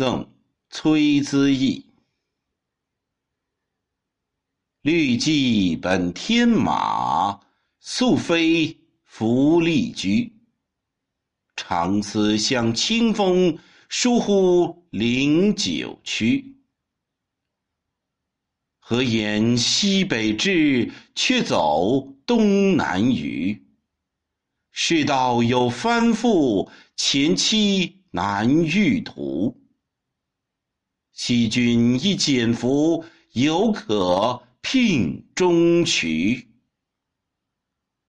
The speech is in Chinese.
赠崔资义。绿骑本天马，素飞拂栗驹。长思向清风，疏忽临九曲。何言西北至，却走东南隅。世道有翻覆，前期难遇途。昔君一简服，犹可聘中取。